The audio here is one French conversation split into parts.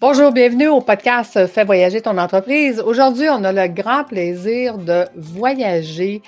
Bonjour, bienvenue au podcast Fais voyager ton entreprise. Aujourd'hui, on a le grand plaisir de voyager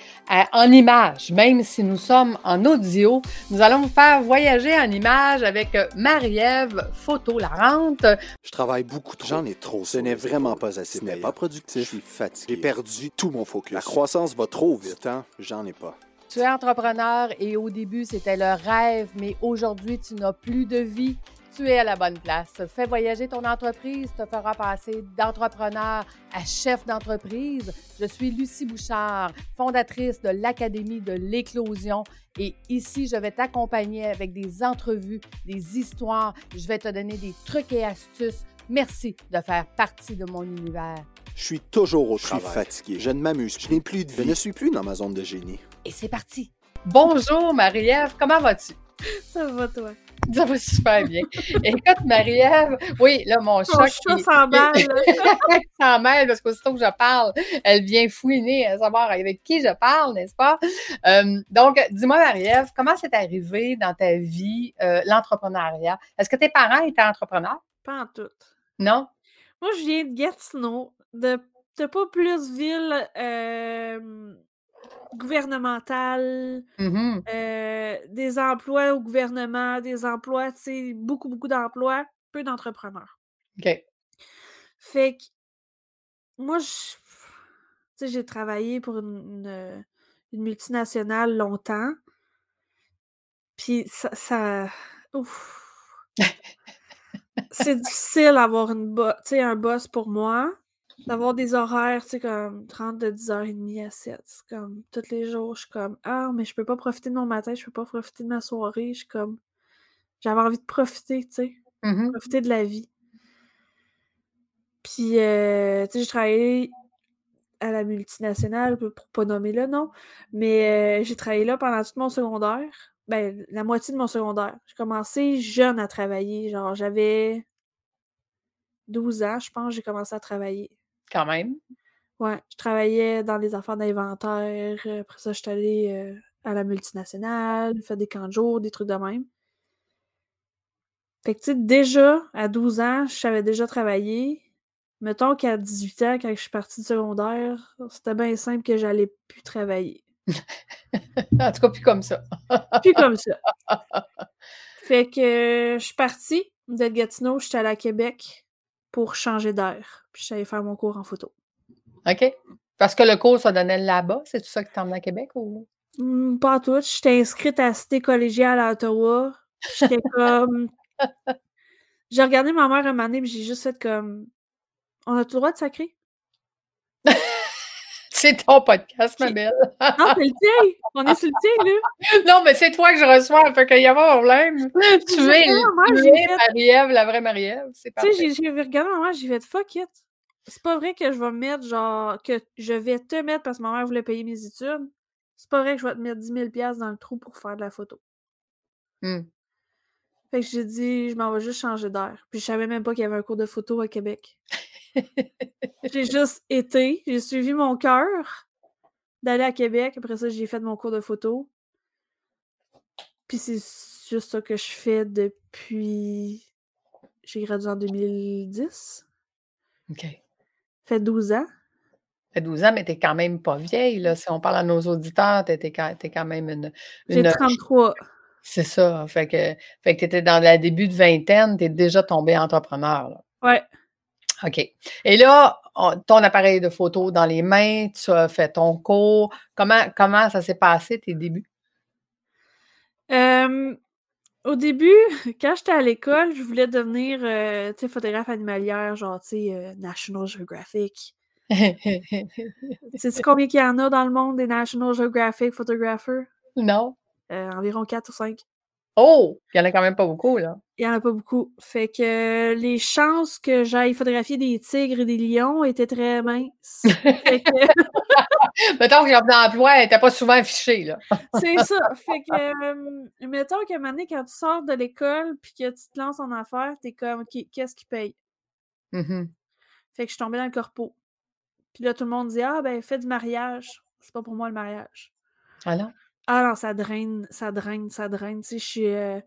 en images, même si nous sommes en audio. Nous allons vous faire voyager en images avec Marie-Ève Photo Larente. Je travaille beaucoup trop. J'en ai trop. Ce n'est vraiment pas assez. Ce n'est pas productif. Je suis fatigué. J'ai perdu tout mon focus. La croissance va trop vite. Temps, j'en ai pas. Tu es entrepreneur et au début, c'était le rêve, mais aujourd'hui, tu n'as plus de vie tu es à la bonne place. Fais voyager ton entreprise, te fera passer d'entrepreneur à chef d'entreprise. Je suis Lucie Bouchard, fondatrice de l'Académie de l'éclosion et ici, je vais t'accompagner avec des entrevues, des histoires. Je vais te donner des trucs et astuces. Merci de faire partie de mon univers. Je suis toujours au je travail. Je suis fatigué. Je ne m'amuse. Je n'ai plus de vie. Je ne suis plus dans ma zone de génie. Et c'est parti. Bonjour Marie-Ève, comment vas-tu? Ça va toi? Ça va super bien. Écoute, Marie-Ève, oui, là, mon chat. Mon chat s'en mêle. s'en mêle parce qu'aussitôt que je parle, elle vient fouiner à savoir avec qui je parle, n'est-ce pas? Euh, donc, dis-moi, Marie-Ève, comment c'est arrivé dans ta vie euh, l'entrepreneuriat? Est-ce que tes parents étaient entrepreneurs? Pas en tout. Non? Moi, je viens de Gatineau, de, de pas plus ville. Euh, gouvernementales, mmh euh, des emplois au gouvernement, des emplois, tu sais, beaucoup, beaucoup d'emplois, peu d'entrepreneurs. OK. Fait que moi, je, tu sais, j'ai travaillé pour une, multinationale longtemps. Puis ça, ça ouf. c'est difficile d'avoir une un boss pour moi d'avoir des horaires, tu sais, comme 30 de 10h30 à 7. comme tous les jours, je suis comme Ah, mais je peux pas profiter de mon matin, je peux pas profiter de ma soirée. Je suis comme J'avais envie de profiter, tu sais. Mmh profiter de la vie. Puis, euh, tu sais, j'ai travaillé à la multinationale, pour pas nommer le nom, mais euh, j'ai travaillé là pendant tout mon secondaire. Ben, la moitié de mon secondaire. J'ai commencé jeune à travailler. Genre, j'avais 12 ans, je pense, j'ai commencé à travailler. Quand même. Ouais, je travaillais dans les affaires d'inventaire. Après ça, je suis allée euh, à la multinationale, faire des camps de jour, des trucs de même. Fait que, tu sais, déjà, à 12 ans, je savais déjà travailler. Mettons qu'à 18 ans, quand je suis partie du secondaire, c'était bien simple que j'allais plus travailler. en tout cas, plus comme ça. plus comme ça. Fait que je suis partie de Gatineau, je suis allée à Québec pour changer d'air. Puis j'allais faire mon cours en photo. OK. Parce que le cours se donnait là-bas, c'est tout ça qui t'emmenait à Québec ou? Mmh, pas tout. J'étais inscrite à la cité collégiale à Ottawa. J'étais comme. J'ai regardé ma mère un moment donné, j'ai juste fait comme. On a tout le droit de sacrer? C'est ton podcast, ma belle. non, c'est le tien. On est sur le tien, là. Non, mais c'est toi que je reçois, fait qu'il y a pas de problème. Tu es, Marie-Ève, la vraie Marie-Ève. C'est Tu sais, j'ai regardé ma mère, j'ai fait fuck it. C'est pas vrai que je vais mettre, genre, que je vais te mettre parce que ma mère voulait payer mes études. C'est pas vrai que je vais te mettre 10 000 dans le trou pour faire de la photo. Mmh. Fait que j'ai dit, je m'en vais juste changer d'air. Puis je savais même pas qu'il y avait un cours de photo à Québec j'ai juste été, j'ai suivi mon cœur d'aller à Québec. Après ça, j'ai fait mon cours de photo. Puis c'est juste ça que je fais depuis. J'ai gradué en 2010. OK. Fait 12 ans. Fait 12 ans, mais t'es quand même pas vieille, là. Si on parle à nos auditeurs, t'es quand, quand même une. J'ai 33. C'est ça. Fait que, fait que t'étais dans le début de vingtaine, t'es déjà tombé entrepreneur, là. Ouais. OK. Et là, ton appareil de photo dans les mains, tu as fait ton cours. Comment, comment ça s'est passé, tes débuts? au début, quand j'étais à l'école, je voulais devenir euh, photographe animalière, genre, tu sais, euh, National Geographic. Sais-tu combien il y en a dans le monde des National Geographic photographers? Non. Euh, environ 4 ou 5. Oh! Il y en a quand même pas beaucoup, là. Il y en a pas beaucoup. Fait que les chances que j'aille photographier des tigres et des lions étaient très minces. fait que... mettons que l'emploi n'était pas souvent affiché, là. c'est ça. Fait que, mettons qu'à un moment donné, quand tu sors de l'école puis que tu te lances en affaires, t'es comme, qu'est-ce qui paye? Mm-hmm. Fait que je suis tombée dans le corpo. Puis là, tout le monde dit, ah, ben, fais du mariage. C'est pas pour moi le mariage. Ah non? Ah non, ça draine, ça draine, ça draine. Tu sais. Euh,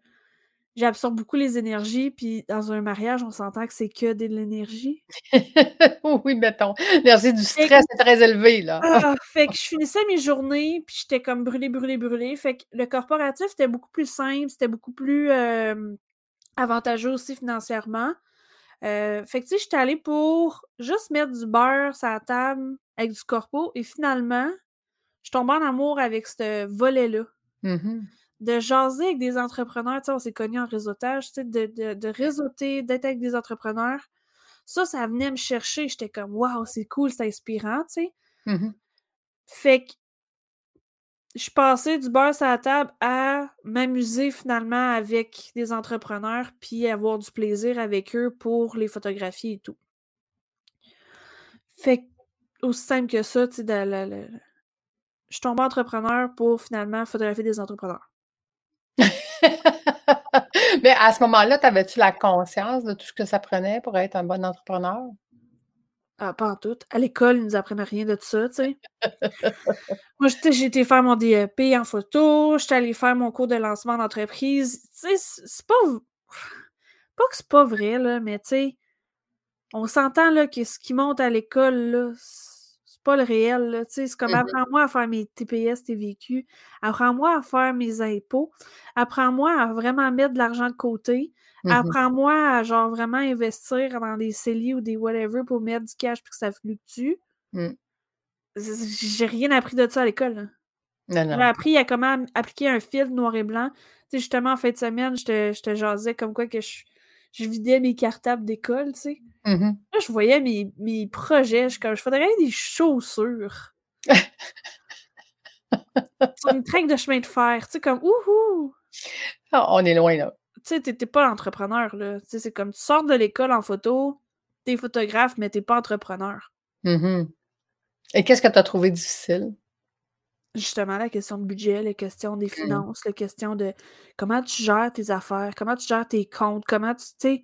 j'absorbe beaucoup les énergies, puis dans un mariage, on s'entend que c'est que de l'énergie. oui, mettons. L'énergie du stress est très élevée, là. Ah! fait que je finissais mes journées, puis j'étais comme brûlée, brûlée, brûlée. Fait que le corporatif, c'était beaucoup plus simple, c'était beaucoup plus, avantageux aussi financièrement. Heu, fait que, tu sais, j'étais allée pour juste mettre du beurre sur la table avec du corpo et finalement, je tombe en amour avec ce volet-là. Mmh De jaser avec des entrepreneurs, tu sais, on s'est connus en réseautage, tu sais, de de de réseauter, d'être avec des entrepreneurs. Ça, ça venait me chercher. J'étais comme: «Waouh, c'est cool, c'est inspirant», tu sais? Mmh Fait que je suis passée du beurre sur la table à m'amuser finalement avec des entrepreneurs, puis avoir du plaisir avec eux pour les photographier et tout. Fait que, aussi simple que ça, tu sais, de la la je suis tombée entrepreneur pour finalement photographier des entrepreneurs. Mais à ce moment-là, t'avais-tu la conscience de tout ce que ça prenait pour être un bon entrepreneur? Ah, pas en tout. À l'école, ils nous apprennent rien de tout ça, tu sais. Moi, j'ai été faire mon DEP en photo, j'étais allée faire mon cours de lancement d'entreprise. Tu sais, c'est pas pas que c'est pas vrai, là, mais tu sais, on s'entend, là, que ce qui monte à l'école, là, pas le réel, là, tu sais. C'est comme: Mmh mh. «Apprends-moi à faire mes TPS, TVQ, apprends-moi à faire mes impôts, apprends-moi à vraiment mettre de l'argent de côté, Mmh mh. apprends-moi à, genre, vraiment investir dans des CELI ou des whatever pour mettre du cash puis que ça fluctue». Z j'ai rien appris de ça à l'école, là. Non, J'ai appris à comment appliquer un filtre noir et blanc. Tu sais, justement, en fin de semaine, je te je te jasais comme quoi que je je vidais mes cartables d'école, tu sais. Mmh mh. Là, je voyais mes mes projets, je comme: «Je des chaussures» «sur une traque de chemin de fer», tu sais, comme wouhou! Ah, on est loin, là. Tu sais, tu es tu es pas entrepreneur, là. Tu sais, c'est comme tu sors de l'école en photo, tu es photographe, mais tu es pas entrepreneur. Mmh mh. Et qu'est-ce que tu as trouvé difficile? Justement, la question de budget, la question des Mmh. finances, la question de comment tu gères tes affaires, comment tu gères tes comptes, comment tu sais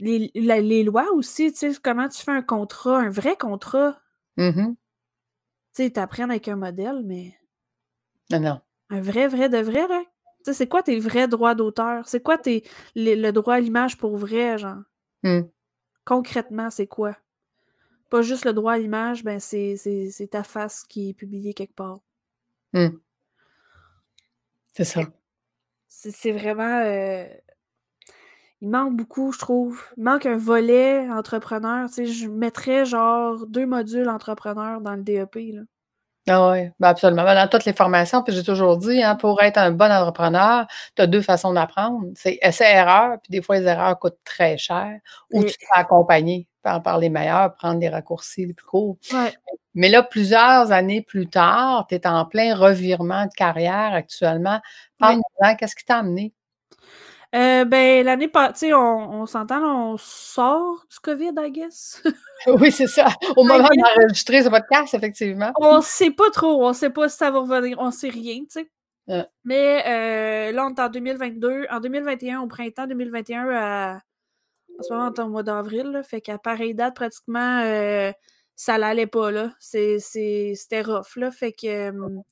les la les lois aussi, tu sais, comment tu fais un contrat, un vrai contrat. Mmh mh. Tu sais, t'apprennent avec un modèle, mais Non, non. un vrai, vrai de vrai, là. Tu sais, c'est quoi tes vrais droits d'auteur? C'est quoi tes les le droit à l'image pour vrai, genre? Mmh. Concrètement, c'est quoi? Pas juste le droit à l'image, ben, c'est ta face qui est publiée quelque part. Mmh. C'est ça. C'est vraiment, heu, il manque beaucoup, je trouve. Il manque un volet entrepreneur, tu sais, je mettrais genre 2 modules entrepreneur dans le DEP, là. Ah ouais, ben, absolument. Ben, dans toutes les formations, puis j'ai toujours dit, hein, pour être un bon entrepreneur, tu as 2 façons d'apprendre. C'est essai-erreur, puis des fois, les erreurs coûtent très cher ou Et tu te fais accompagner par par les meilleurs, prendre des raccourcis les plus courts. Ouais. Mais là, plusieurs années plus tard, tu es en plein revirement de carrière actuellement. Oui. Parle-nous-en, qu'est-ce qui t'a amené? Heu, ben, l'année pas tu sais, on on s'entend, on sort du COVID, I guess. Oui, c'est ça. Au moment d'enregistrer ce podcast, effectivement. On sait pas trop, on sait pas si ça va revenir, on sait rien, tu sais. Mais, heu, là, on est en 2022. En 2021, au printemps 2021, à en ce moment, on est au mois d'avril, là, fait qu'à pareille date, pratiquement, heu, ça l'allait pas, là. C'est c'est c'était rough, là, fait que, hem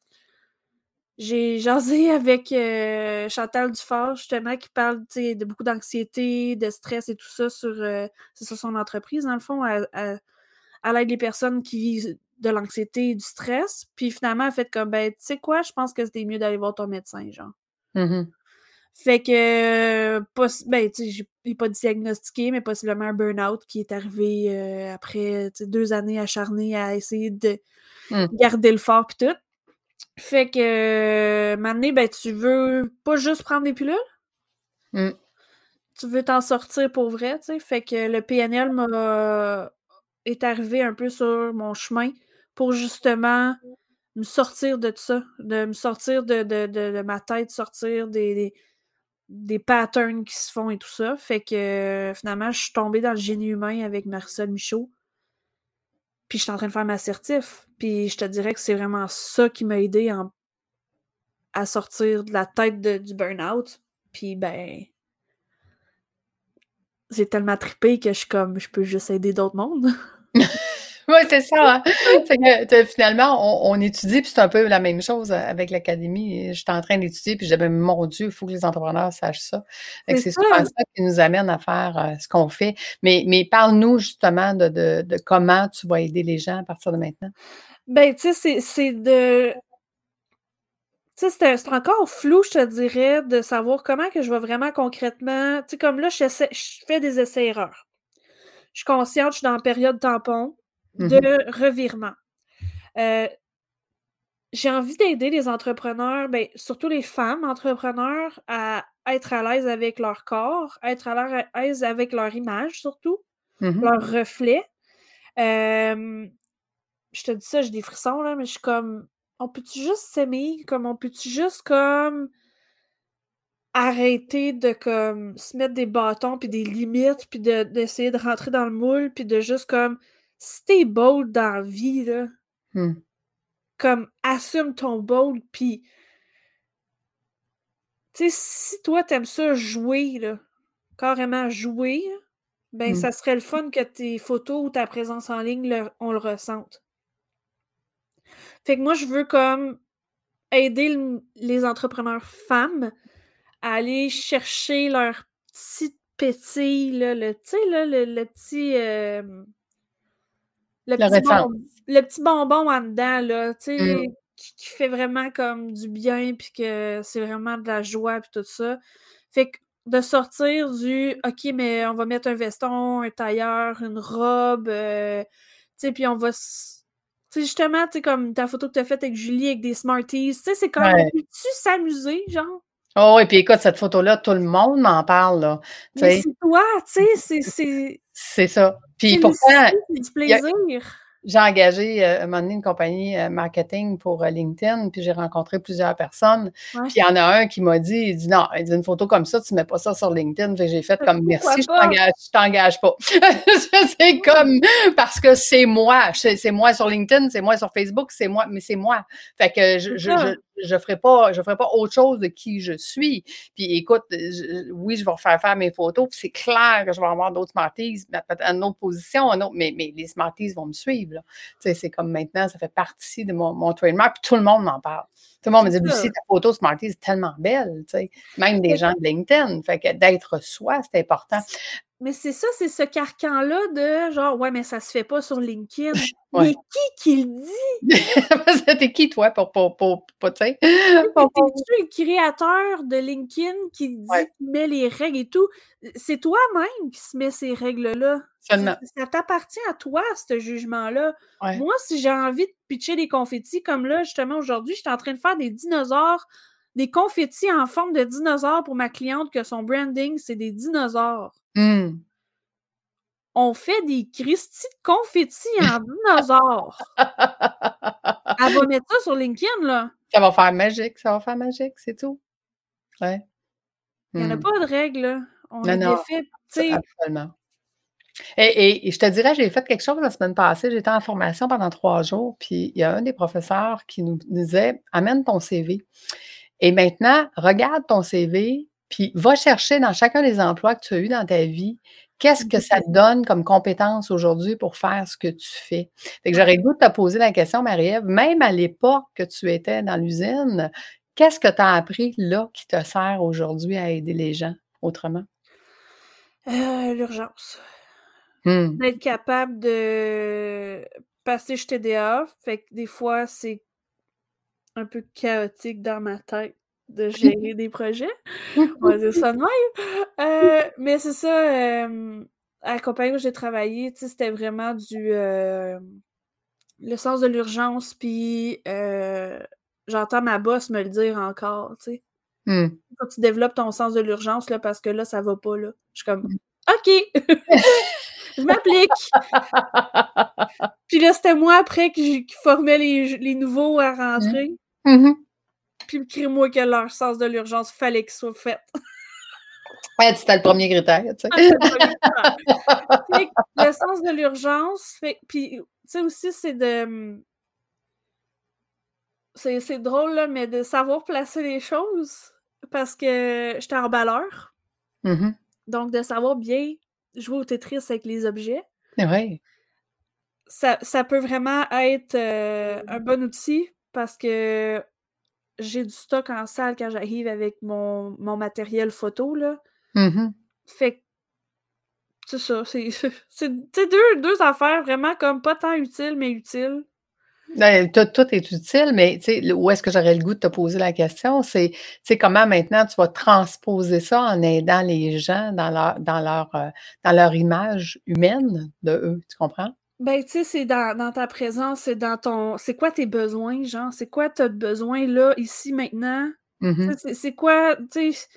j'ai jasé avec, heu, Chantal Dufaure, justement, qui parle, de beaucoup d'anxiété, de stress et tout ça sur, c'est sur son entreprise, dans le fond. Elle elle elle aide les personnes qui vivent de l'anxiété et du stress. Puis finalement, elle fait comme: «Ben, tu sais quoi? Je pense que c'était mieux d'aller voir ton médecin», genre. Mmh mh. Fait que, possi ben, tu sais, j'ai pas diagnostiqué, mais possiblement un burn-out qui est arrivé, après, 2 années acharnées à essayer de Mmh. garder le fort puis tout. Fait que, moment donné, ben, tu veux pas juste prendre des pilules? Mmh. tu veux t'en sortir pour vrai, tu sais? Fait que le PNL m'a est arrivé un peu sur mon chemin pour justement me sortir de ça, de me sortir de de de de ma tête, sortir des des des patterns qui se font et tout ça. Fait que, finalement, je suis tombée dans le génie humain avec Marisol Michaud. Puis je suis en train de faire ma certif. Puis je te dirais que c'est vraiment ça qui m'a aidée en à sortir de la tête de du burn-out. Puis ben j'ai tellement trippé que je suis comme: «Je peux juste aider d'autres mondes». Oui, c'est ça. Hein. finalement, on, étudie, puis c'est un peu la même chose avec l'académie. J'étais en train d'étudier, puis j'avais, mon Dieu, il faut que les entrepreneurs sachent ça. C'est souvent ça qui nous amène à faire euh, ce qu'on fait. Mais, mais parle-nous justement de, de, comment tu vas aider les gens à partir de maintenant. Ben, tu sais, c'est de c'est encore flou, je te dirais, de savoir comment que je vais vraiment concrètement. Tu sais, comme là, je fais des essais-erreurs. Je suis consciente, je suis dans la période tampon de mmh revirement. Euh, j'ai envie d'aider les entrepreneurs, ben, surtout les femmes entrepreneurs, à être à l'aise avec leur corps, être à l'aise avec leur image, surtout, mmh leur reflet. je te dis ça, j'ai des frissons, là, mais je suis comme on peut-tu juste s'aimer? Comme on peut-tu juste comme arrêter de comme se mettre des bâtons puis des limites puis d'essayer de, rentrer dans le moule puis de juste comme si t'es bold dans la vie là mmh. comme assume ton bold puis tu sais si toi t'aimes ça jouer là carrément jouer ben mmh. ça serait le fun que tes photos ou ta présence en ligne on le ressente fait que moi, je veux comme aider les entrepreneurs femmes à aller chercher leur petit petit, là, le, tu sais, le, petit. Le, petit bonbon en dedans, là, tu sais, mmh. qui, fait vraiment comme du bien, puis que c'est vraiment de la joie, puis tout ça. Fait que de sortir du OK, mais on va mettre un veston, un tailleur, une robe, euh, tu sais, puis on va sais, justement, tu sais, comme ta photo que tu as faite avec Julie avec des Smarties, tu sais, c'est comme, ouais. tu s'amuser, genre? Oh, et puis écoute, cette photo-là, tout le monde m'en parle, là. Mais c'est toi, tu sais, c'est. C'est ça. Puis pourtant. C'est du plaisir j'ai engagé euh, un moment donné une compagnie euh, marketing pour euh, LinkedIn, puis j'ai rencontré plusieurs personnes. Puis il y en a un qui m'a dit, il dit non, il dit une photo comme ça, tu mets pas ça sur LinkedIn. j'ai fait comme merci, je t'engage, je t'engage pas. c'est comme parce que c'est moi, c'est moi sur LinkedIn, c'est moi sur Facebook, c'est moi, mais c'est moi. Fait que je, je, je, ferai pas, je ferai pas autre chose de qui je suis. Puis écoute, oui, je vais refaire faire mes photos, puis c'est clair que je vais avoir d'autres Smarties, peut-être une autre position, mais, mais les Smarties vont me suivre. C'est comme maintenant, ça fait partie de mon, mon trademark, puis tout le monde m'en parle. Tout le monde me dit, Lucie, ta photo Smarties est tellement belle, même des gens de LinkedIn. Fait que d'être soi, c'est important. Mais c'est ça, c'est ce carcan-là de genre, ouais, mais ça se fait pas sur LinkedIn. Mais qui qui le dit? C'était qui, toi, pour, pour, pour, pour tu un créateur de LinkedIn qui dit, qui met les règles et tout? C'est toi-même qui se met ces règles-là. Seulement. Ça t'appartient à toi, ce jugement-là. Moi, si j'ai envie de pitcher des confettis, comme là, justement, aujourd'hui, je suis en train de faire des dinosaures, des confettis en forme de dinosaures pour ma cliente, que son branding, c'est des dinosaures. Mmh. On fait des Christy de confettis en dinosaures. Elle va mettre ça sur LinkedIn, là. Ça va faire magique, ça va faire magique, c'est tout. Ouais. Il n'y en a mmh. pas de règles, On a non, des faits, Absolument. Et, et, je te dirais, j'ai fait quelque chose la semaine passée. J'étais en formation pendant trois jours, puis il y a un des professeurs qui nous disait Amène ton CV. Et maintenant, regarde ton CV, puis va chercher dans chacun des emplois que tu as eu dans ta vie, qu'est-ce que ça te donne comme compétence aujourd'hui pour faire ce que tu fais? Fait que j'aurais le goût de te poser la question, Marie-Ève, même à l'époque que tu étais dans l'usine, qu'est-ce que tu as appris là qui te sert aujourd'hui à aider les gens autrement? Euh, l'urgence. Mmh. D'être capable de passer chez TDA. Fait que des fois, c'est un peu chaotique dans ma tête de gérer des projets. On va dire ça de même. Euh, mais c'est ça, à la compagnie où j'ai travaillé, c'était vraiment du le sens de l'urgence, puis j'entends ma boss me le dire encore, tu sais. Mmh. Quand tu développes ton sens de l'urgence, là, parce que là, ça va pas, là. Je suis comme, mmh. OK! je m'applique. Puis là, c'était moi après qui, formais les, nouveaux à mmh. rentrer. Mmh Puis le crime-moi que leur sens de l'urgence fallait qu'il soit fait. ouais, c'était le premier critère, tu sais. le sens de l'urgence, puis tu sais aussi, c'est de. Mmh, c'est drôle, là, mais de savoir placer les choses parce que j'étais en balleur. Mmh Donc, de savoir bien jouer au Tetris avec les objets. Oui. ça, ça peut vraiment être euh, un bon outil parce que j'ai du stock en salle quand j'arrive avec mon, mon matériel photo, là. Mmh Fait que c'est ça, c'est deux, deux affaires vraiment comme pas tant utiles, mais utiles. Ben, tout, tout est utile, mais où est-ce que j'aurais le goût de te poser la question? C'est comment maintenant tu vas transposer ça en aidant les gens dans leur, dans leur, euh, dans leur image humaine de eux, tu comprends? Ben, tu sais, c'est dans, dans ta présence, c'est dans ton. C'est quoi tes besoins, genre? C'est quoi tes besoins là, ici, maintenant? Mmh sais, C'est quoi, tu sais,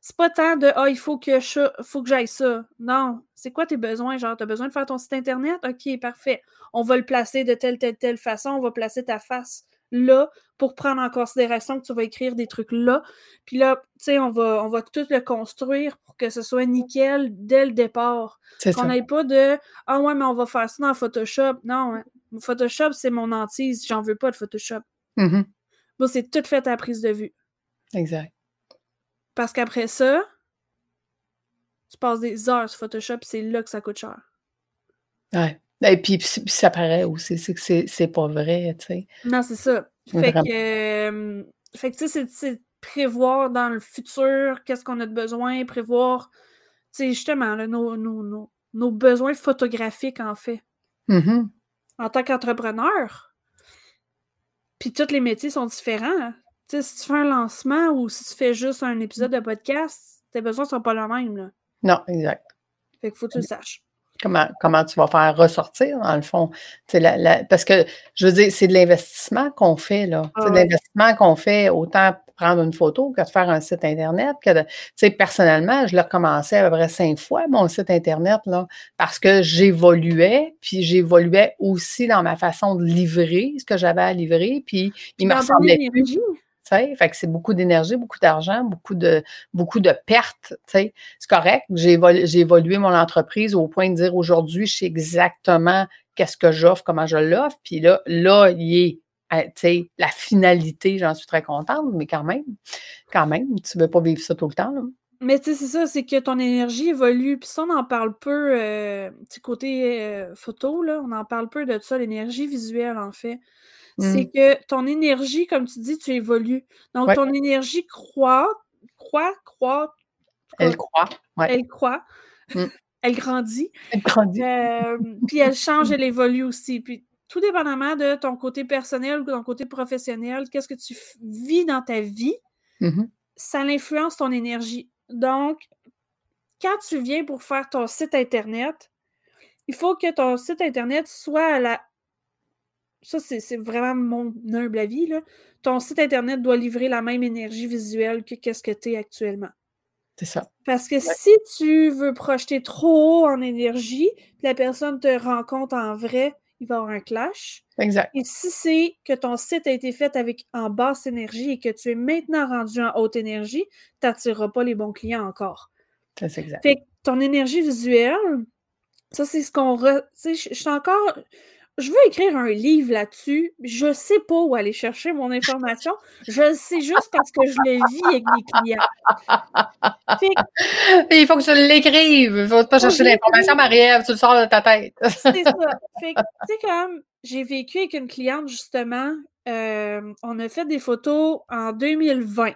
c'est pas tant de Ah, il faut que je, faut que j'aille ça. Non. C'est quoi tes besoins? Genre, t'as besoin de faire ton site internet? OK, parfait. On va le placer de telle, telle, telle façon. On va placer ta face là pour prendre en considération que tu vas écrire des trucs là. Puis là, tu sais, on va, on va tout le construire pour que ce soit nickel dès le départ. C'est Qu'on n'ait pas de Ah ouais, mais on va faire ça dans Photoshop. Non, hein. Photoshop, c'est mon hantise. J'en veux pas de Photoshop. Mmh Moi, c'est tout fait à la prise de vue. Exact. Parce qu'après ça, tu passes des heures sur Photoshop, c'est là que ça coûte cher. Ouais. Et puis, ça paraît aussi, c'est que c'est pas vrai, tu sais. Non, c'est ça. Fait Vraiment. que, euh, fait que tu sais, c'est- prévoir dans le futur qu'est-ce qu'on a de besoin, prévoir, tu sais, justement, là, nos, nos, nos, nos besoins photographiques, en fait. Mmh En tant qu'entrepreneur, puis tous les métiers sont différents. hein. Tu sais, si tu fais un lancement ou si tu fais juste un épisode de podcast, tes besoins sont pas les mêmes, là. Non, exact. Fait qu'il faut que tu le saches. Comment, comment tu vas faire ressortir, dans le fond? La- la- parce que, je veux dire, c'est de l'investissement qu'on fait, là. Ah C'est de l'investissement qu'on fait autant prendre une photo que de faire un site Internet. Que de- tu sais, personnellement, je l'ai recommencé à peu près cinq fois, mon site Internet, là, parce que j'évoluais, puis j'évoluais aussi dans ma façon de livrer ce que j'avais à livrer, puis il me ressemblait plus. Fait que c'est beaucoup d'énergie, beaucoup d'argent, beaucoup de, beaucoup de pertes. C'est correct. J'ai évolu- j'ai évolué mon entreprise au point de dire aujourd'hui, je sais exactement qu'est-ce que j'offre, comment je l'offre. Puis là, là, il est euh, la finalité, j'en suis très contente, mais quand même, quand même, tu ne veux pas vivre ça tout le temps. Là. Mais tu sais, c'est ça, c'est que ton énergie évolue. Puis ça, on en parle peu, euh, côté euh, photo, là, on en parle peu de ça, l'énergie visuelle, en fait. C'est Mm. que ton énergie, comme tu dis, tu évolues. Donc, Ouais. ton énergie croît, croît, croît, Elle croit. Ouais. elle croît, Mm. elle grandit. Elle grandit. Euh, puis elle change, elle évolue aussi. Puis tout dépendamment de ton côté personnel ou ton côté professionnel, qu'est-ce que tu vis dans ta vie, Mhm. ça influence ton énergie. Donc, quand tu viens pour faire ton site Internet, il faut que ton site Internet soit à la. Ça, c'est vraiment mon humble avis. Là. Ton site Internet doit livrer la même énergie visuelle que qu'est-ce que tu es actuellement. C'est ça. Parce que si tu veux projeter trop haut en énergie, puis la personne te rencontre en vrai, il va y avoir un clash. Exact. Et si c'est que ton site a été fait avec en basse énergie et que tu es maintenant rendu en haute énergie, tu n'attireras pas les bons clients encore. C'est exact. Fait que ton énergie visuelle, ça, c'est ce qu'on. re- Tu sais, je je suis encore. Je veux écrire un livre là-dessus. Je sais pas où aller chercher mon information. Je le sais juste parce que je le vis avec mes clients. Fait Il faut que tu l'écrives. Il ne faut pas chercher l'information, Marie-Ève. Tu le sors de ta tête. c'est ça. Fait que, tu sais, comme j'ai vécu avec une cliente, justement, euh, on a fait des photos en 2020.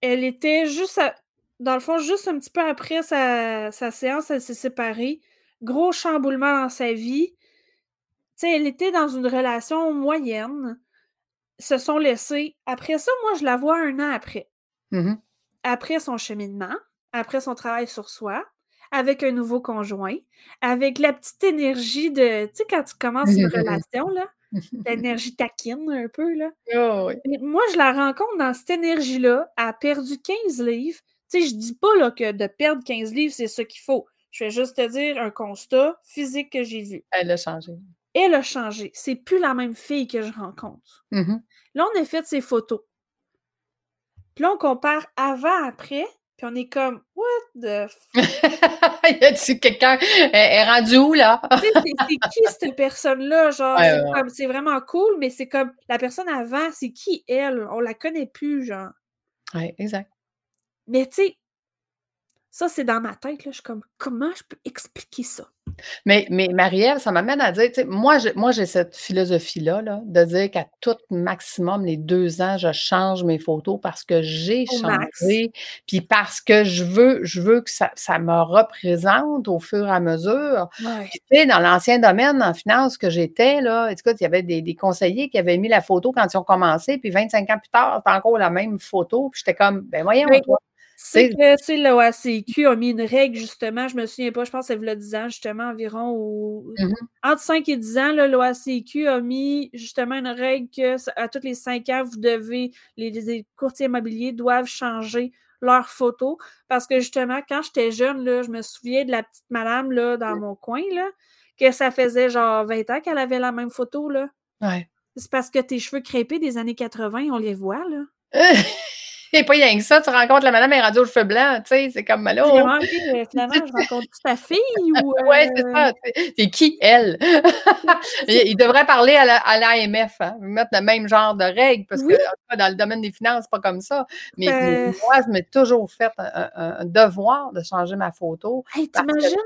Elle était juste à- dans le fond, juste un petit peu après sa, sa séance, elle s'est séparée. Gros chamboulement dans sa vie. Elle était dans une relation moyenne. Se sont laissés. Après ça, moi, je la vois un an après. Mhm. Après son cheminement, après son travail sur soi, avec un nouveau conjoint, avec la petite énergie de. Tu sais, quand tu commences une relation, là, l'énergie taquine un peu, là. Oh, oui. Moi, je la rencontre dans cette énergie-là. Elle a perdu 15 livres. Tu sais, je dis pas là, que de perdre 15 livres, c'est ce qu'il faut. Je vais juste te dire un constat physique que j'ai vu. Elle a changé. Elle a changé. C'est plus la même fille que je rencontre. Mhm. Là, on a fait ses photos. Puis là, on compare avant-après, puis on est comme, what the f... y a-tu quelqu'un? Elle est rendu où, là? C'est qui cette personne-là? Genre, Ouais, c'est ouais, comme- c'est vraiment cool, mais c'est comme la personne avant, c'est qui elle? On la connaît plus, genre. Oui, exact. Mais tu sais, ça, c'est dans ma tête, là. Je suis comme, comment je peux expliquer ça? Mais, mais Marie-Ève, ça m'amène à dire, moi, moi, j'ai cette philosophie-là, là, de dire qu'à tout maximum, les deux ans, je change mes photos parce que j'ai changé, puis parce que je veux, je veux que ça, me représente au fur et à mesure. tu sais, dans l'ancien domaine en finance que j'étais, là, il y avait des, conseillers qui avaient mis la photo quand ils ont commencé, puis 25 ans plus tard, c'était encore la même photo, puis j'étais comme, ben voyons, toi, c'est que le OACQ a mis une règle, justement, je me souviens pas, je pense que c'est le 10 ans, justement, environ. Mmh entre 5 et 10 ans, l'OACQ a mis justement une règle que à tous les 5 ans, vous devez, les, courtiers immobiliers doivent changer leurs photos. Parce que justement, quand j'étais jeune, là, je me souviens de la petite madame là, dans mon coin, là, que ça faisait genre 20 ans qu'elle avait la même photo. Là. Ouais. C'est parce que tes cheveux crépés des années 80, on les voit, là. Et pas rien que ça, tu rencontres la madame et radio aux cheveux blancs, tu sais, c'est comme là. Finalement, je rencontre ta fille ou. Oui, c'est ça. Euh? C'est qui, elle? il devrait parler à l'AMF, hein, mettre le même genre de règles, parce que dans le domaine des finances, c'est pas comme ça. Mais, moi, je m'ai toujours fait un, devoir de changer ma photo. Hey, t'imagines?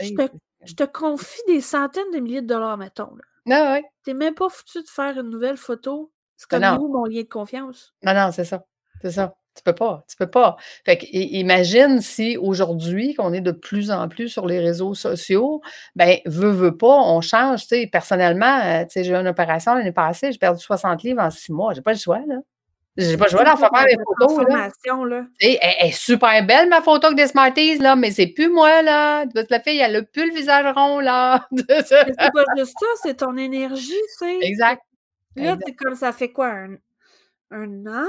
Je te, je te confie des centaines de milliers de dollars, mettons. Là. Ah, ouais. T'es même pas foutu de faire une nouvelle photo. C'est comme où mon lien de confiance? Non, non, c'est ça. C'est ça. Tu peux pas, tu peux pas. Fait que, imagine si aujourd'hui, qu'on est de plus en plus sur les réseaux sociaux, ben, veut, veut pas, on change. Tu sais, personnellement, euh, tu sais, j'ai eu une opération l'année passée, j'ai perdu 60 livres en six mois. J'ai pas le choix, là. J'ai pas le choix d'en faire mes photos. Là. là. Elle, elle, est super belle, ma photo avec des Smarties, là, mais c'est plus moi, là. La fille, elle a plus le visage rond, là. c'est pas juste ça, c'est ton énergie, tu sais. Exact. Là, c'est comme ça fait quoi, un, un an?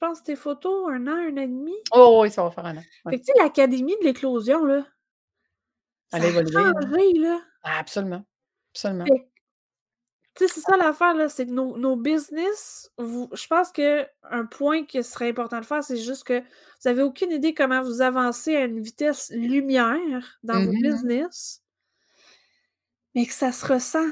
Je pense, tes photos, un an, un an et demi? Oh oui, ça va faire un an. Fait que tu sais, l'Académie de l'éclosion, là. Ça a changé, là. Ah, absolument. Absolument. Tu sais, c'est ça l'affaire, là, c'est que nos, nos business, vous, je pense qu'un point qui serait important de faire, c'est juste que vous n'avez aucune idée comment vous avancez à une vitesse lumière dans vos mm-hmm. business, mais que ça se ressent.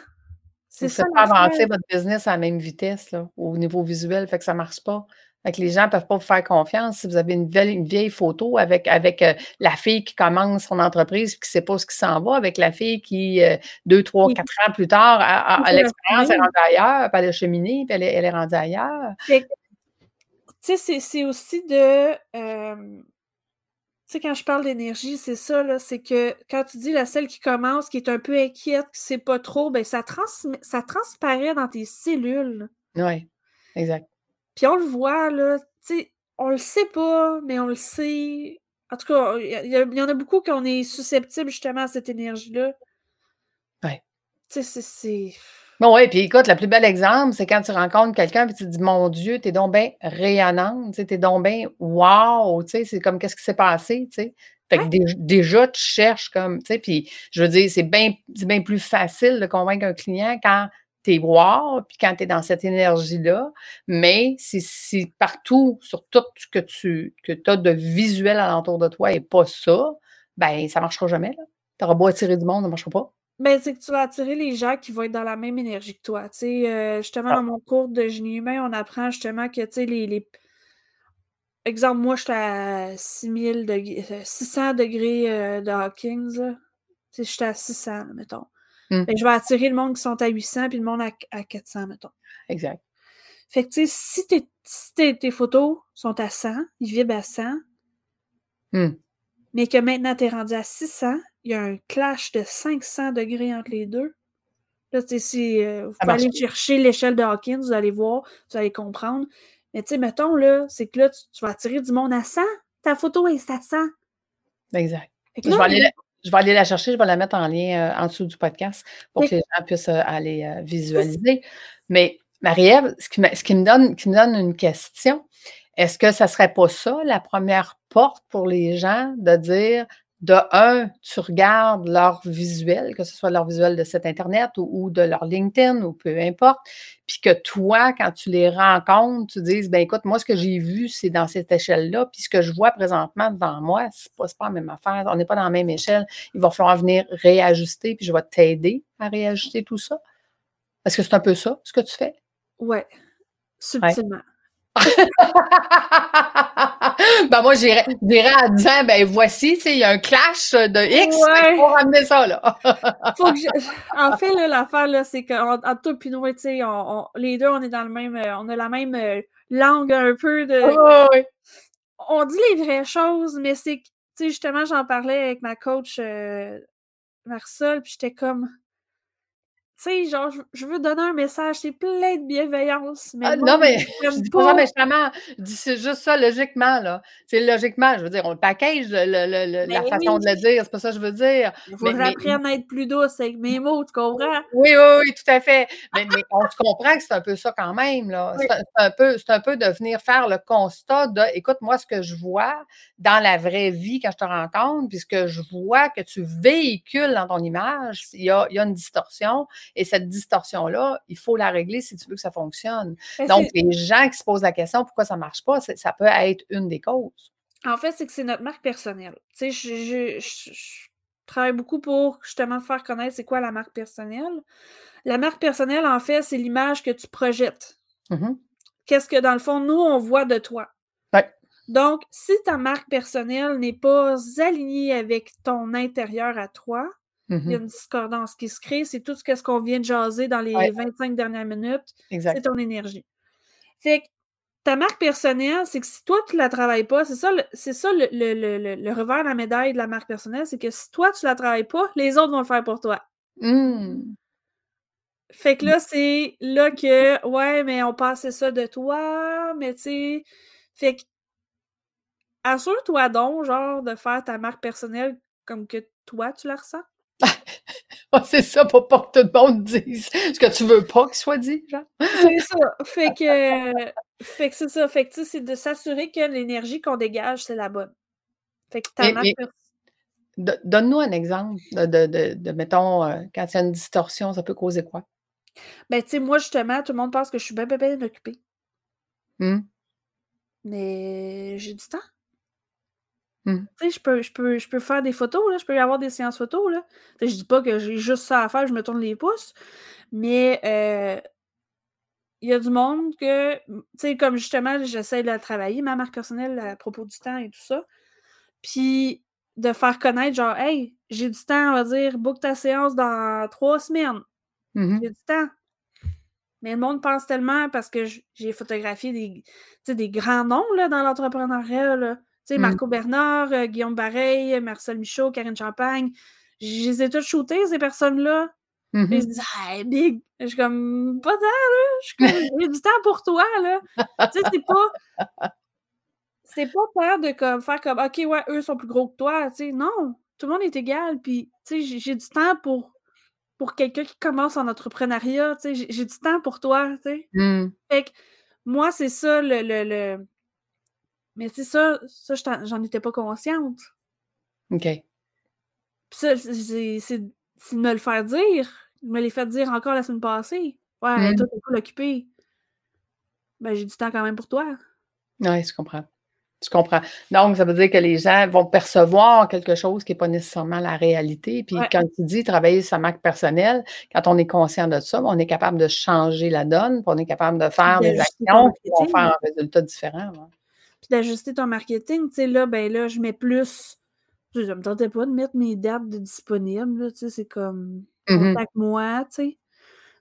C'est ça. pas avancer votre business à la même vitesse, là, au niveau visuel, fait que ça ne marche pas. Fait que les gens ne peuvent pas vous faire confiance si vous avez une vieille, une vieille photo avec, avec euh, la fille qui commence son entreprise et qui ne sait pas ce qui s'en va, avec la fille qui, euh, deux, trois, quatre ans plus tard, a, l'expérience, est rendue ailleurs, puis elle a cheminé, puis elle est, elle est rendue ailleurs. Tu sais, c'est aussi de. tu sais, quand je parle d'énergie, c'est ça, là, c'est que quand tu dis la celle qui commence, qui est un peu inquiète, qui ne sait pas trop, ben ça, ça transparaît dans tes cellules. Oui, exact. Puis on le voit, là, tu sais, on le sait pas, mais on le sait. En tout cas, il y, en a beaucoup qu'on est susceptible justement à cette énergie-là. Oui. Tu sais, c'est. Bon, oui, puis écoute, le plus bel exemple, c'est quand tu rencontres quelqu'un et tu te dis Mon Dieu, t'es donc bien rayonnante, t'es donc bien wow, tu sais, c'est comme qu'est-ce qui s'est passé, tu sais? Fait que déjà, tu cherches comme, tu sais, puis je veux dire, c'est bien, bien plus facile de convaincre un client quand t'es wow, puis quand tu es dans cette énergie-là, mais si, partout, sur tout ce que tu que as de visuel alentour de toi et pas ça, ben ça ne marchera jamais. Tu auras beau attirer du monde, ça ne marchera pas. Ben, c'est que tu vas attirer les gens qui vont être dans la même énergie que toi. Tu sais, euh, justement, ah. dans mon cours de génie humain, on apprend justement que, tu sais, les, les... Exemple, moi, je suis à 6000 degrés, 600 degrés euh, de Hawkins. Je suis à 600, mettons. Mmh. je vais attirer le monde qui sont à 800 puis le monde à, 400, mettons. Exact. Fait que, tu sais, si, tes photos sont à 100, ils vibrent à 100, mmh. mais que maintenant tu es rendu à 600, il y a un clash de 500 degrés entre les deux. Là, tu sais, si euh, vous aller chercher l'échelle de Hawkins, vous allez voir, vous allez comprendre. Mais tu sais, mettons, là, c'est que là, tu, vas attirer du monde à 100. Ta photo est à 100. Exact. je, vais aller, je vais aller la chercher, je vais la mettre en lien euh, en dessous du podcast pour que les gens puissent euh, aller euh, visualiser. Mais Marie-Ève, ce, qui me, ce qui, me donne, qui me donne une question, est-ce que ça ne serait pas ça la première porte pour les gens de dire de un, tu regardes leur visuel, que ce soit leur visuel de site Internet ou, de leur LinkedIn ou peu importe, puis que toi, quand tu les rencontres, tu dises, ben écoute, moi, ce que j'ai vu, c'est dans cette échelle-là, puis ce que je vois présentement devant moi, c'est pas, pas la même affaire, on n'est pas dans la même échelle, il va falloir venir réajuster, puis je vais t'aider à réajuster tout ça. Est-ce que c'est un peu ça, ce que tu fais? Oui, subtilement. ben moi, j'irais en disant, ben voici, il y a un clash de X, Ouais. pour ramener ça, là. Faut que je- En fait, l'affaire, là, c'est qu'entre toi et nous, tu sais, on, on- les deux, on est dans le même. euh, on a la même euh, langue un peu de. Oui. On dit les vraies choses, mais c'est que, tu sais, justement, j'en parlais avec ma coach euh, Marisol, puis j'étais comme. Tu sais, genre, je, veux donner un message, c'est plein de bienveillance. Mais Ah, non, mais je dis pas ça pas. méchamment. Je dis c'est juste ça, logiquement, là. C'est logiquement, je veux dire, on le package, le- le- le- la Ben façon oui. de le dire, c'est pas ça que je veux dire. Il faut Mais, que mais- j'apprenne à être plus douce avec mes mots, tu comprends? oui, oui, oui, tout à fait. Mais, mais on se comprend que c'est un peu ça quand même, là. Oui. C'est un, peu, un peu de venir faire le constat de, écoute, moi, ce que je vois dans la vraie vie quand je te rencontre, puis ce que je vois que tu véhicules dans ton image, il y a, il y a une distorsion. Et cette distorsion-là, il faut la régler si tu veux que ça fonctionne. Donc, les gens qui se posent la question pourquoi ça ne marche pas, ça peut être une des causes. En fait, c'est que c'est notre marque personnelle. Tu sais, je, je- je- je travaille beaucoup pour justement faire connaître c'est quoi la marque personnelle. La marque personnelle, en fait, c'est l'image que tu projettes. Mhm. Qu'est-ce que, dans le fond, nous, on voit de toi. Ouais. Donc, si ta marque personnelle n'est pas alignée avec ton intérieur à toi, il y a Mhm. une discordance qui se crée. C'est tout ce qu'on vient de jaser dans les Ouais. 25 dernières minutes. C'est ton énergie. Fait que ta marque personnelle, c'est que si toi, tu la travailles pas, c'est ça, c'est ça le, le- le- le- revers de la médaille de la marque personnelle, c'est que si toi, tu la travailles pas, les autres vont le faire pour toi. Hmm. Fait que là, c'est là que, ouais, mais on passait ça de toi, mais tu sais, fait que, assure-toi donc, genre, de faire ta marque personnelle comme que toi, tu la ressens. C'est ça pour pas que tout le monde dise ce que tu veux pas qu'il soit dit, genre. C'est ça. Fait que, fait que c'est ça. Fait que, c'est de s'assurer que l'énergie qu'on dégage, c'est la bonne. Fait que Donne-nous un exemple de, de, de- de, mettons, euh, quand il y a une distorsion, ça peut causer quoi? Ben, tu sais, moi, justement, tout le monde pense que je suis bien, bien, bien occupée. Hmm? Mais j'ai du temps. Hmm. Tu sais, je peux, je, peux, je peux faire des photos, là. Je peux y avoir des séances photos, là. Je dis pas que j'ai juste ça à faire, je me tourne les pouces. Mais euh, il y a du monde que, tu sais, comme justement, j'essaie de travailler, ma marque personnelle à propos du temps et tout ça. Puis de faire connaître, genre, hey, j'ai du temps, on va dire, book ta séance dans trois semaines. Mhm. J'ai du temps. Mais le monde pense tellement parce que j'ai photographié des, des grands noms là, dans l'entrepreneuriat. Sais, Mm. Marco Bernard, euh, Guillaume Bareil, Marcel Michaud, Karine Champagne. Je les ai tous shootés, ces personnes-là. Mhm. ils se disent Ah, big! Je suis comme pas tant, là. Je suis comme j'ai du temps pour toi, là. tu sais, c'est pas. C'est pas peur de comme, faire comme OK, ouais, eux sont plus gros que toi. Tu sais, non, tout le monde est égal. Puis, tu sais, j'ai- du temps pour, pour quelqu'un qui commence en entrepreneuriat. Tu sais, j'ai- du temps pour toi. Tu sais. Hmm. Fait que moi, c'est ça le. le, le- Mais c'est ça, ça t'en- j'en étais pas consciente. OK. Puis ça, c'est- de me le faire dire. Je me l'ai fait dire encore la semaine passée. Ouais, Mm. toi, t'es pas l'occupé. Ben, j'ai du temps quand même pour toi. Oui, je comprends. Je comprends. Donc, ça veut dire que les gens vont percevoir quelque chose qui n'est pas nécessairement la réalité. Puis Ouais. quand tu dis travailler sa marque personnelle, quand on est conscient de ça, on est capable de changer la donne, puis on est capable de faire des actions qui vont faire un résultat différent. Puis d'ajuster ton marketing, tu sais, là, ben là, je mets plus. Sais, Ça me tentait pas de mettre mes dates de disponibles, tu sais, c'est comme. Mhm. Contacte-moi, tu sais.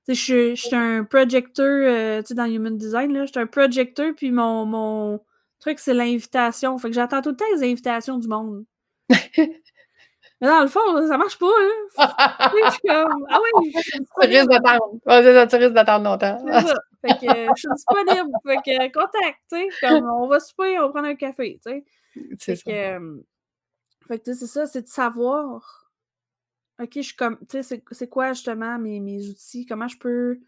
Tu sais, je suis- je suis un projecteur, euh, tu sais, dans Human Design, là, je suis un projecteur, puis mon, mon truc, c'est l'invitation. Fait que j'attends tout le temps les invitations du monde. Mais dans le fond, ça marche pas, hein. Tu sais, je suis comme, ah oui, je suis tu risques d'attendre. Tu risques d'attendre longtemps. Fait que je suis disponible. Fait que contact, tu sais. Comme on va souper, on va prendre un café, tu sais. C'est ça. que, euh, fait que tu sais, c'est ça, c'est de savoir. OK, je suis comme, tu sais, c'est- c'est quoi justement mes, mes outils? Comment je peux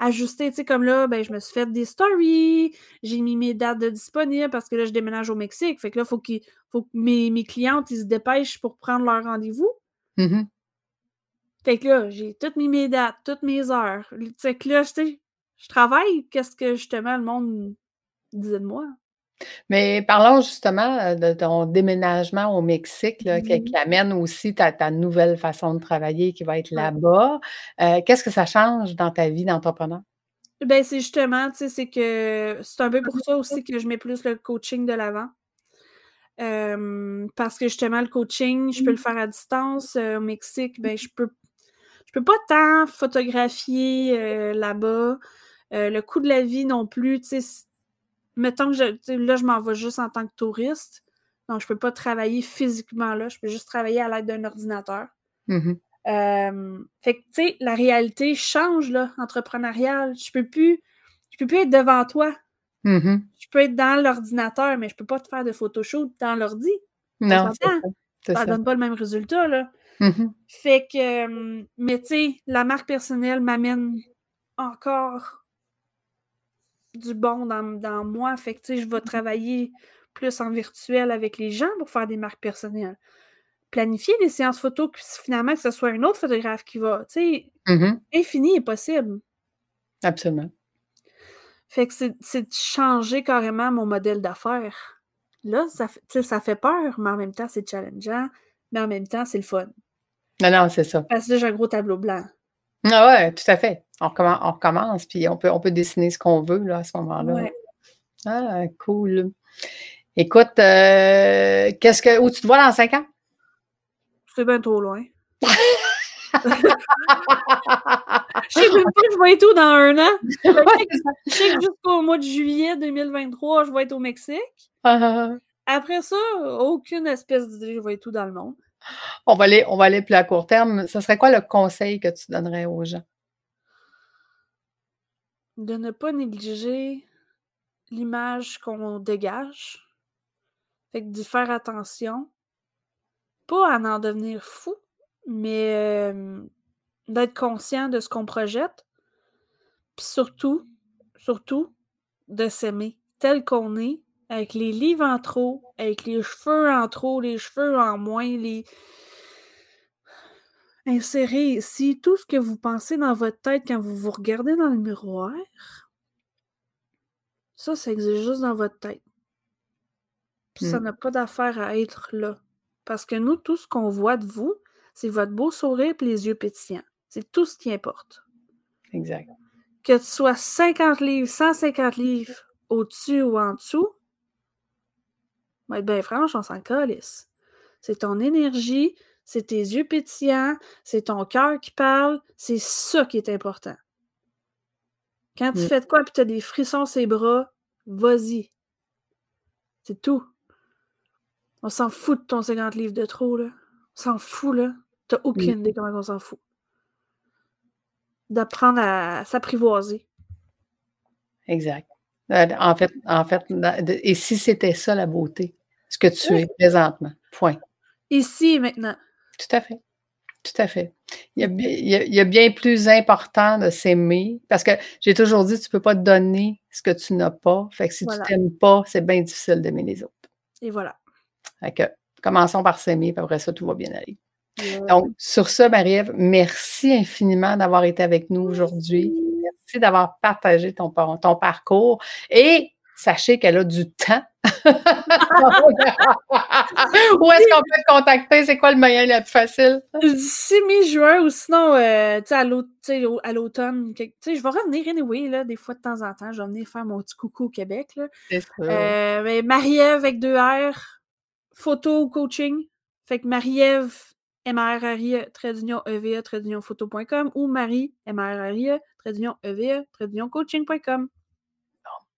ajuster? Tu sais, comme là, ben, je me suis fait des stories, j'ai mis mes dates de disponibles parce que là, je déménage au Mexique. Fait que là, il faut, qu'il- faut que mes, mes clientes, ils se dépêchent pour prendre leur rendez-vous. Mhm. Fait que là, j'ai toutes mis mes dates, toutes mes heures. Fait que là, tu sais, je travaille. Qu'est-ce que justement le monde disait de moi? Mais parlons justement euh, de ton déménagement au Mexique, là, qui, qui amène aussi ta, ta nouvelle façon de travailler qui va être là-bas. Euh, Qu'est-ce que ça change dans ta vie d'entrepreneur? Ben, c'est justement, tu sais, c'est que c'est un peu pour ça aussi que je mets plus le coaching de l'avant. parce que justement, le coaching, je peux le faire à distance. au Mexique, ben, je peux je peux pas tant photographier là-bas. le coût de la vie non plus, tu sais, mettons que je, là, je m'en vais juste en tant que touriste. Donc, je peux pas travailler physiquement là. Je peux juste travailler à l'aide d'un ordinateur. Mmh fait que, tu sais, la réalité change, là, entrepreneuriale. Je peux plus, je peux plus être devant toi. Mmh je peux être dans l'ordinateur, mais je peux pas te faire de Photoshop dans l'ordi. Non, ça. Ça donne pas le même résultat, là. Mmh fait que, mais tu sais, la marque personnelle m'amène encore du bon dans, moi. Fait que, tu sais, je vais travailler plus en virtuel avec les gens pour faire des marques personnelles. Planifier des séances photos, puis finalement que ce soit un autre photographe qui va, tu sais, mmh infini est possible. Absolument. Fait que c'est de changer carrément mon modèle d'affaires. Là, ça, ça fait peur, mais en même temps, c'est challengeant, mais en même temps, c'est le fun. Non, non, c'est ça. Parce que j'ai un gros tableau blanc. Ah ouais, tout à fait. On recommence, puis on peut, on peut dessiner ce qu'on veut là, à ce moment-là. Ouais. Ah, cool. Écoute, euh, qu'est-ce que où tu te vois dans cinq ans? C'est bien trop loin. je sais même pas, je vais être où dans un an. Je sais que jusqu'au mois de juillet 2023, je vais être au Mexique. Ah. Après ça, aucune espèce d'idée, je vais être où dans le monde. On va aller, on va aller plus à court terme. Ce serait quoi le conseil que tu donnerais aux gens? De ne pas négliger l'image qu'on dégage. Fait que d'y faire attention. Pas à en devenir fou, mais d'être conscient de ce qu'on projette. Puis surtout, surtout, de s'aimer tel qu'on est, avec les livres en trop, avec les cheveux en trop, les cheveux en moins, les. Insérez ici tout ce que vous pensez dans votre tête quand vous vous regardez dans le miroir. Ça, ça existe juste dans votre tête. ça mmh. n'a pas d'affaire à être là. Parce que nous, tout ce qu'on voit de vous, c'est votre beau sourire et les yeux pétillants. C'est tout ce qui importe. Exact. Que tu sois 50 livres, 150 livres au-dessus ou en dessous, va être bien franche, on s'en calisse. C'est ton énergie, c'est tes yeux pétillants, c'est ton cœur qui parle, c'est ça qui est important. Quand tu mm. fais de quoi et tu as des frissons sur les bras, vas-y. C'est tout. On s'en fout de ton 50 livres de trop, là. On s'en fout, là. T'as aucune mm. idée comment on s'en fout. D'apprendre à s'apprivoiser. Exact. Euh, en fait, en fait, et si c'était ça la beauté? Ce que tu es présentement. Point. Ici et maintenant. Tout à fait. Tout à fait. Il y a, bien plus important de s'aimer parce que j'ai toujours dit, tu ne peux pas te donner ce que tu n'as pas. Fait que si tu ne t'aimes pas, c'est bien difficile d'aimer les autres. Et voilà. Fait que, commençons par s'aimer, puis après ça, tout va bien aller. Donc, sur ce, Marie-Ève, merci infiniment d'avoir été avec nous aujourd'hui. Merci d'avoir partagé ton, ton parcours. Et sachez qu'elle a du temps. Où est-ce qu'on peut te contacter? C'est quoi le moyen le plus facile? D'ici mi-juin ou sinon, euh, à l'automne. Je vais revenir anyway, là, des fois de temps en temps. Je vais venir faire mon petit coucou au Québec. Euh, Marie-Ève avec deux R, photo coaching. Fait que Marie-Ève, m r r i e eva photo.com ou Marie, m r r i e eva coaching.com.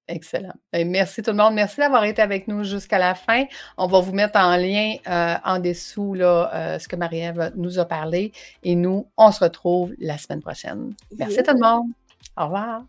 Excellent. Ben, merci tout le monde. Merci d'avoir été avec nous jusqu'à la fin. On va vous mettre en lien euh, en dessous là, euh, ce que Marie-Ève nous a parlé. Et nous, on se retrouve la semaine prochaine. Merci tout le monde. Au revoir.